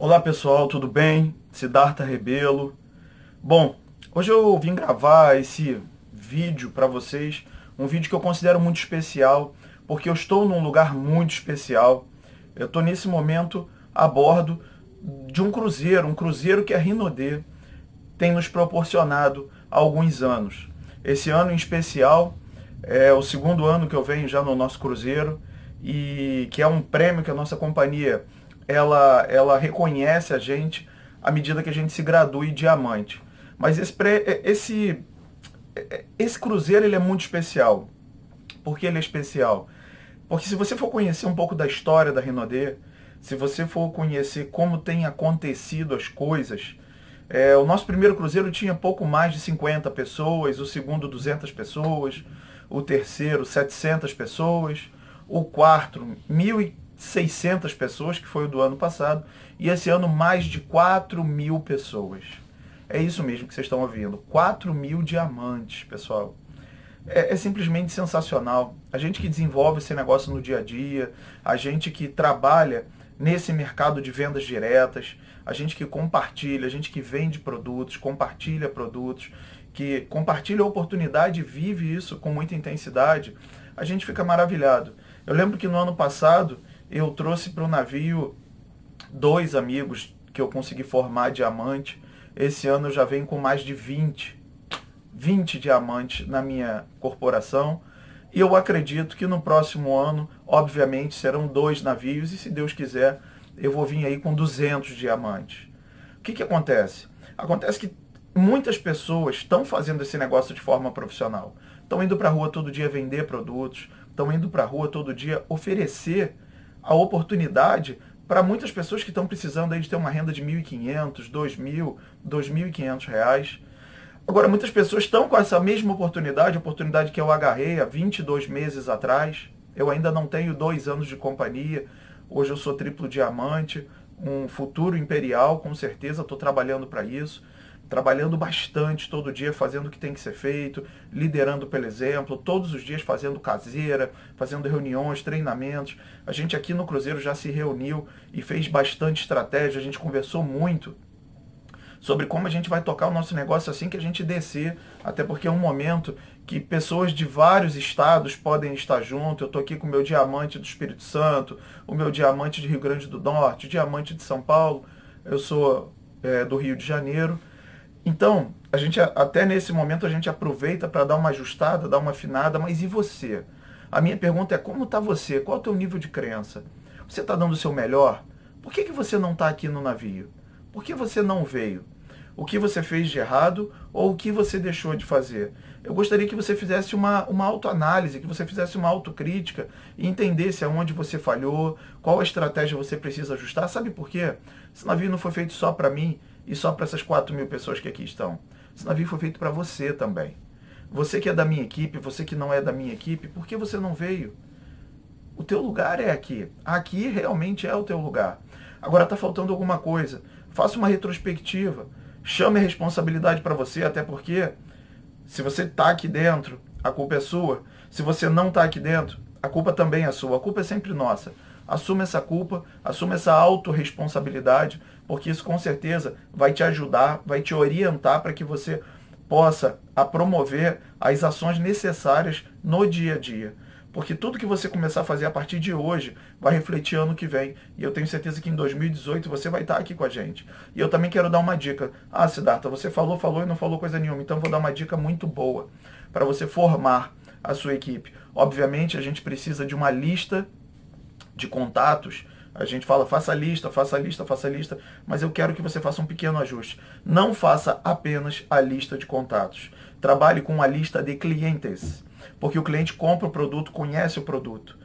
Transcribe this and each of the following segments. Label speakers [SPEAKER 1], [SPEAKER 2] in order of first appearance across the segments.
[SPEAKER 1] Olá pessoal, tudo bem? Siddhartha Rebelo. Bom, hoje eu vim gravar esse vídeo para vocês, um vídeo que eu considero muito especial, porque eu estou num lugar muito especial. Eu estou nesse momento a bordo de um cruzeiro, um cruzeiro que a Rinodê tem nos proporcionado há alguns anos. Esse ano em especial é o segundo ano que eu venho já no nosso cruzeiro e que é um prêmio que a nossa companhia ela, ela reconhece a gente à medida que a gente se gradue diamante. Mas esse, esse, esse cruzeiro ele é muito especial. Por que ele é especial? Porque se você for conhecer um pouco da história da Renaudet, se você for conhecer como tem acontecido as coisas, é, o nosso primeiro cruzeiro tinha pouco mais de 50 pessoas, o segundo 200 pessoas, o terceiro 700 pessoas, o quarto 1.000 600 pessoas, que foi o do ano passado, e esse ano mais de 4 mil pessoas. É isso mesmo que vocês estão ouvindo. 4 mil diamantes, pessoal. É, é, simplesmente sensacional. A gente que desenvolve esse negócio no dia a dia, a gente que trabalha nesse mercado de vendas diretas, a gente que compartilha, a gente que vende produtos, compartilha produtos, que compartilha a oportunidade e vive isso com muita intensidade, a gente fica maravilhado. Eu lembro que no ano passado eu trouxe para o navio dois amigos que eu consegui formar diamante. Esse ano eu já venho com mais de 20, 20 diamantes na minha corporação. E eu acredito que no próximo ano, obviamente, serão dois navios e se Deus quiser, eu vou vir aí com 200 diamantes. O que, que acontece? Acontece que muitas pessoas estão fazendo esse negócio de forma profissional. Estão indo para a rua todo dia vender produtos, estão indo para a rua todo dia oferecer a oportunidade para muitas pessoas que estão precisando aí de ter uma renda de 1.500, 2.000, 2.500 reais. Agora, muitas pessoas estão com essa mesma oportunidade, oportunidade que eu agarrei há 22 meses atrás. Eu ainda não tenho dois anos de companhia. Hoje eu sou triplo diamante, um futuro imperial, com certeza estou trabalhando para isso trabalhando bastante todo dia, fazendo o que tem que ser feito, liderando pelo exemplo, todos os dias fazendo caseira, fazendo reuniões, treinamentos. A gente aqui no Cruzeiro já se reuniu e fez bastante estratégia, a gente conversou muito sobre como a gente vai tocar o nosso negócio assim que a gente descer, até porque é um momento que pessoas de vários estados podem estar junto. Eu estou aqui com o meu diamante do Espírito Santo, o meu diamante de Rio Grande do Norte, o diamante de São Paulo, eu sou é, do Rio de Janeiro. Então, a gente até nesse momento a gente aproveita para dar uma ajustada, dar uma afinada, mas e você? A minha pergunta é como está você? Qual é o teu nível de crença? Você está dando o seu melhor? Por que, que você não está aqui no navio? Por que você não veio? O que você fez de errado ou o que você deixou de fazer? Eu gostaria que você fizesse uma, uma autoanálise, que você fizesse uma autocrítica e entendesse aonde você falhou, qual a estratégia você precisa ajustar. Sabe por quê? Esse navio não foi feito só para mim, e só para essas 4 mil pessoas que aqui estão. Esse navio foi feito para você também. Você que é da minha equipe, você que não é da minha equipe, por que você não veio? O teu lugar é aqui. Aqui realmente é o teu lugar. Agora está faltando alguma coisa. Faça uma retrospectiva. Chame a responsabilidade para você, até porque se você está aqui dentro, a culpa é sua. Se você não está aqui dentro, a culpa também é sua. A culpa é sempre nossa. Assuma essa culpa, assuma essa autorresponsabilidade, porque isso com certeza vai te ajudar, vai te orientar para que você possa a promover as ações necessárias no dia a dia. Porque tudo que você começar a fazer a partir de hoje vai refletir ano que vem. E eu tenho certeza que em 2018 você vai estar aqui com a gente. E eu também quero dar uma dica. Ah, Siddhartha, você falou, falou e não falou coisa nenhuma. Então vou dar uma dica muito boa para você formar a sua equipe. Obviamente a gente precisa de uma lista de contatos, a gente fala faça lista, faça lista, faça lista, mas eu quero que você faça um pequeno ajuste. Não faça apenas a lista de contatos. Trabalhe com a lista de clientes, porque o cliente compra o produto, conhece o produto.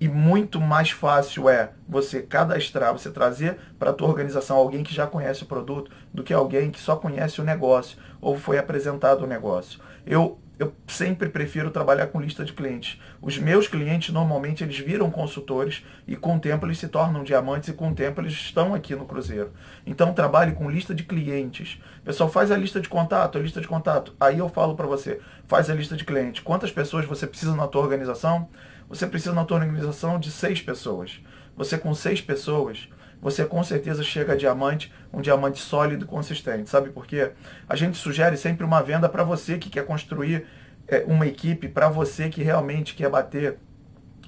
[SPEAKER 1] E muito mais fácil é você cadastrar, você trazer para a tua organização alguém que já conhece o produto do que alguém que só conhece o negócio ou foi apresentado o negócio. Eu eu sempre prefiro trabalhar com lista de clientes. Os meus clientes, normalmente, eles viram consultores e com o tempo eles se tornam diamantes e com o tempo eles estão aqui no Cruzeiro. Então, trabalhe com lista de clientes. Pessoal, faz a lista de contato, a lista de contato. Aí eu falo para você, faz a lista de clientes. Quantas pessoas você precisa na tua organização? Você precisa na tua organização de seis pessoas. Você com seis pessoas, você com certeza chega a diamante, um diamante sólido e consistente. Sabe por quê? A gente sugere sempre uma venda para você que quer construir é, uma equipe, para você que realmente quer bater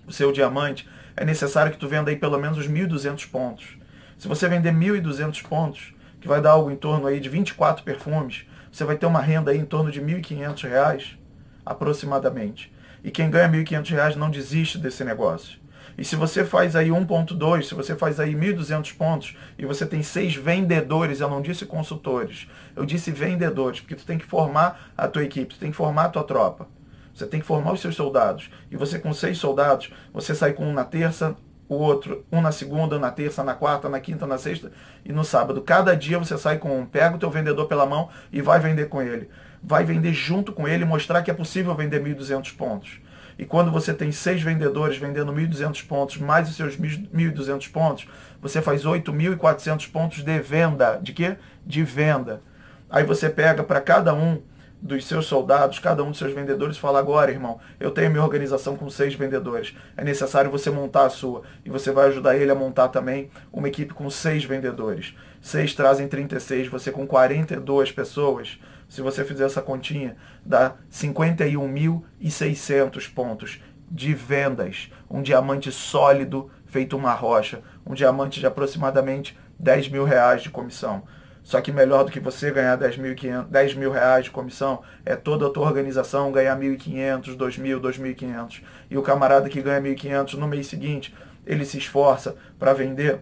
[SPEAKER 1] o seu diamante. É necessário que tu venda aí pelo menos os 1.200 pontos. Se você vender 1.200 pontos, que vai dar algo em torno aí de 24 perfumes, você vai ter uma renda aí em torno de R$ 1.500 aproximadamente. E quem ganha R$ 1.500 não desiste desse negócio. E se você faz aí 1.2, se você faz aí 1.200 pontos e você tem seis vendedores, eu não disse consultores, eu disse vendedores, porque tu tem que formar a tua equipe, tu tem que formar a tua tropa. Você tem que formar os seus soldados. E você com seis soldados, você sai com um na terça, o outro, um na segunda, na terça, na quarta, na quinta, na sexta e no sábado. Cada dia você sai com um, pega o teu vendedor pela mão e vai vender com ele. Vai vender junto com ele, mostrar que é possível vender 1.200 pontos. E quando você tem seis vendedores vendendo 1.200 pontos, mais os seus 1.200 pontos, você faz 8.400 pontos de venda. De quê? De venda. Aí você pega para cada um dos seus soldados, cada um dos seus vendedores, fala agora, irmão, eu tenho minha organização com seis vendedores. É necessário você montar a sua. E você vai ajudar ele a montar também uma equipe com seis vendedores. Seis trazem 36, você com 42 pessoas. Se você fizer essa continha, dá 51.600 pontos de vendas. Um diamante sólido feito uma rocha. Um diamante de aproximadamente 10 mil reais de comissão. Só que melhor do que você ganhar 10 mil, 10 mil reais de comissão é toda a tua organização ganhar 1.500, 2.000, 2.500. E o camarada que ganha 1.500 no mês seguinte, ele se esforça para vender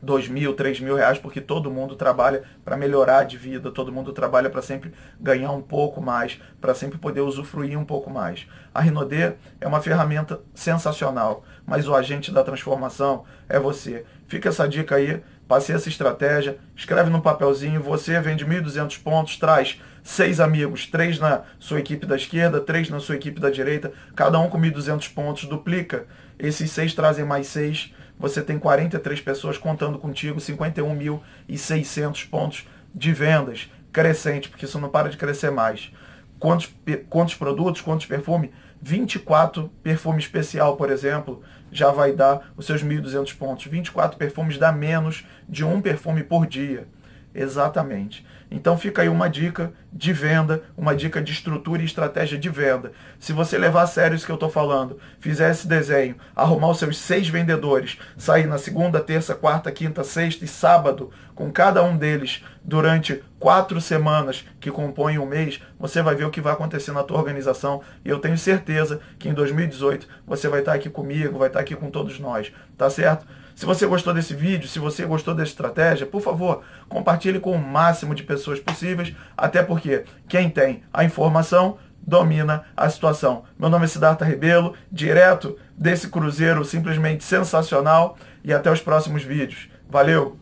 [SPEAKER 1] dois mil, três mil reais, porque todo mundo trabalha para melhorar de vida, todo mundo trabalha para sempre ganhar um pouco mais, para sempre poder usufruir um pouco mais. A Rinodê é uma ferramenta sensacional, mas o agente da transformação é você. Fica essa dica aí Passei essa estratégia, escreve no papelzinho, você vende 1.200 pontos, traz seis amigos, três na sua equipe da esquerda, três na sua equipe da direita, cada um com 1.200 pontos, duplica. Esses seis trazem mais seis, você tem 43 pessoas contando contigo, 51.600 pontos de vendas, crescente, porque isso não para de crescer mais. Quantos, quantos produtos, quantos perfumes? 24 perfume especial, por exemplo, já vai dar os seus 1.200 pontos. 24 perfumes dá menos de um perfume por dia. Exatamente. Então fica aí uma dica de venda, uma dica de estrutura e estratégia de venda. Se você levar a sério isso que eu estou falando, fizer esse desenho, arrumar os seus seis vendedores, sair na segunda, terça, quarta, quinta, sexta e sábado com cada um deles durante quatro semanas que compõem um mês, você vai ver o que vai acontecer na tua organização e eu tenho certeza que em 2018 você vai estar aqui comigo, vai estar aqui com todos nós, tá certo? Se você gostou desse vídeo, se você gostou dessa estratégia, por favor, compartilhe com o máximo de pessoas possíveis, até porque quem tem a informação domina a situação. Meu nome é Siddhartha Rebelo, direto desse cruzeiro simplesmente sensacional e até os próximos vídeos. Valeu!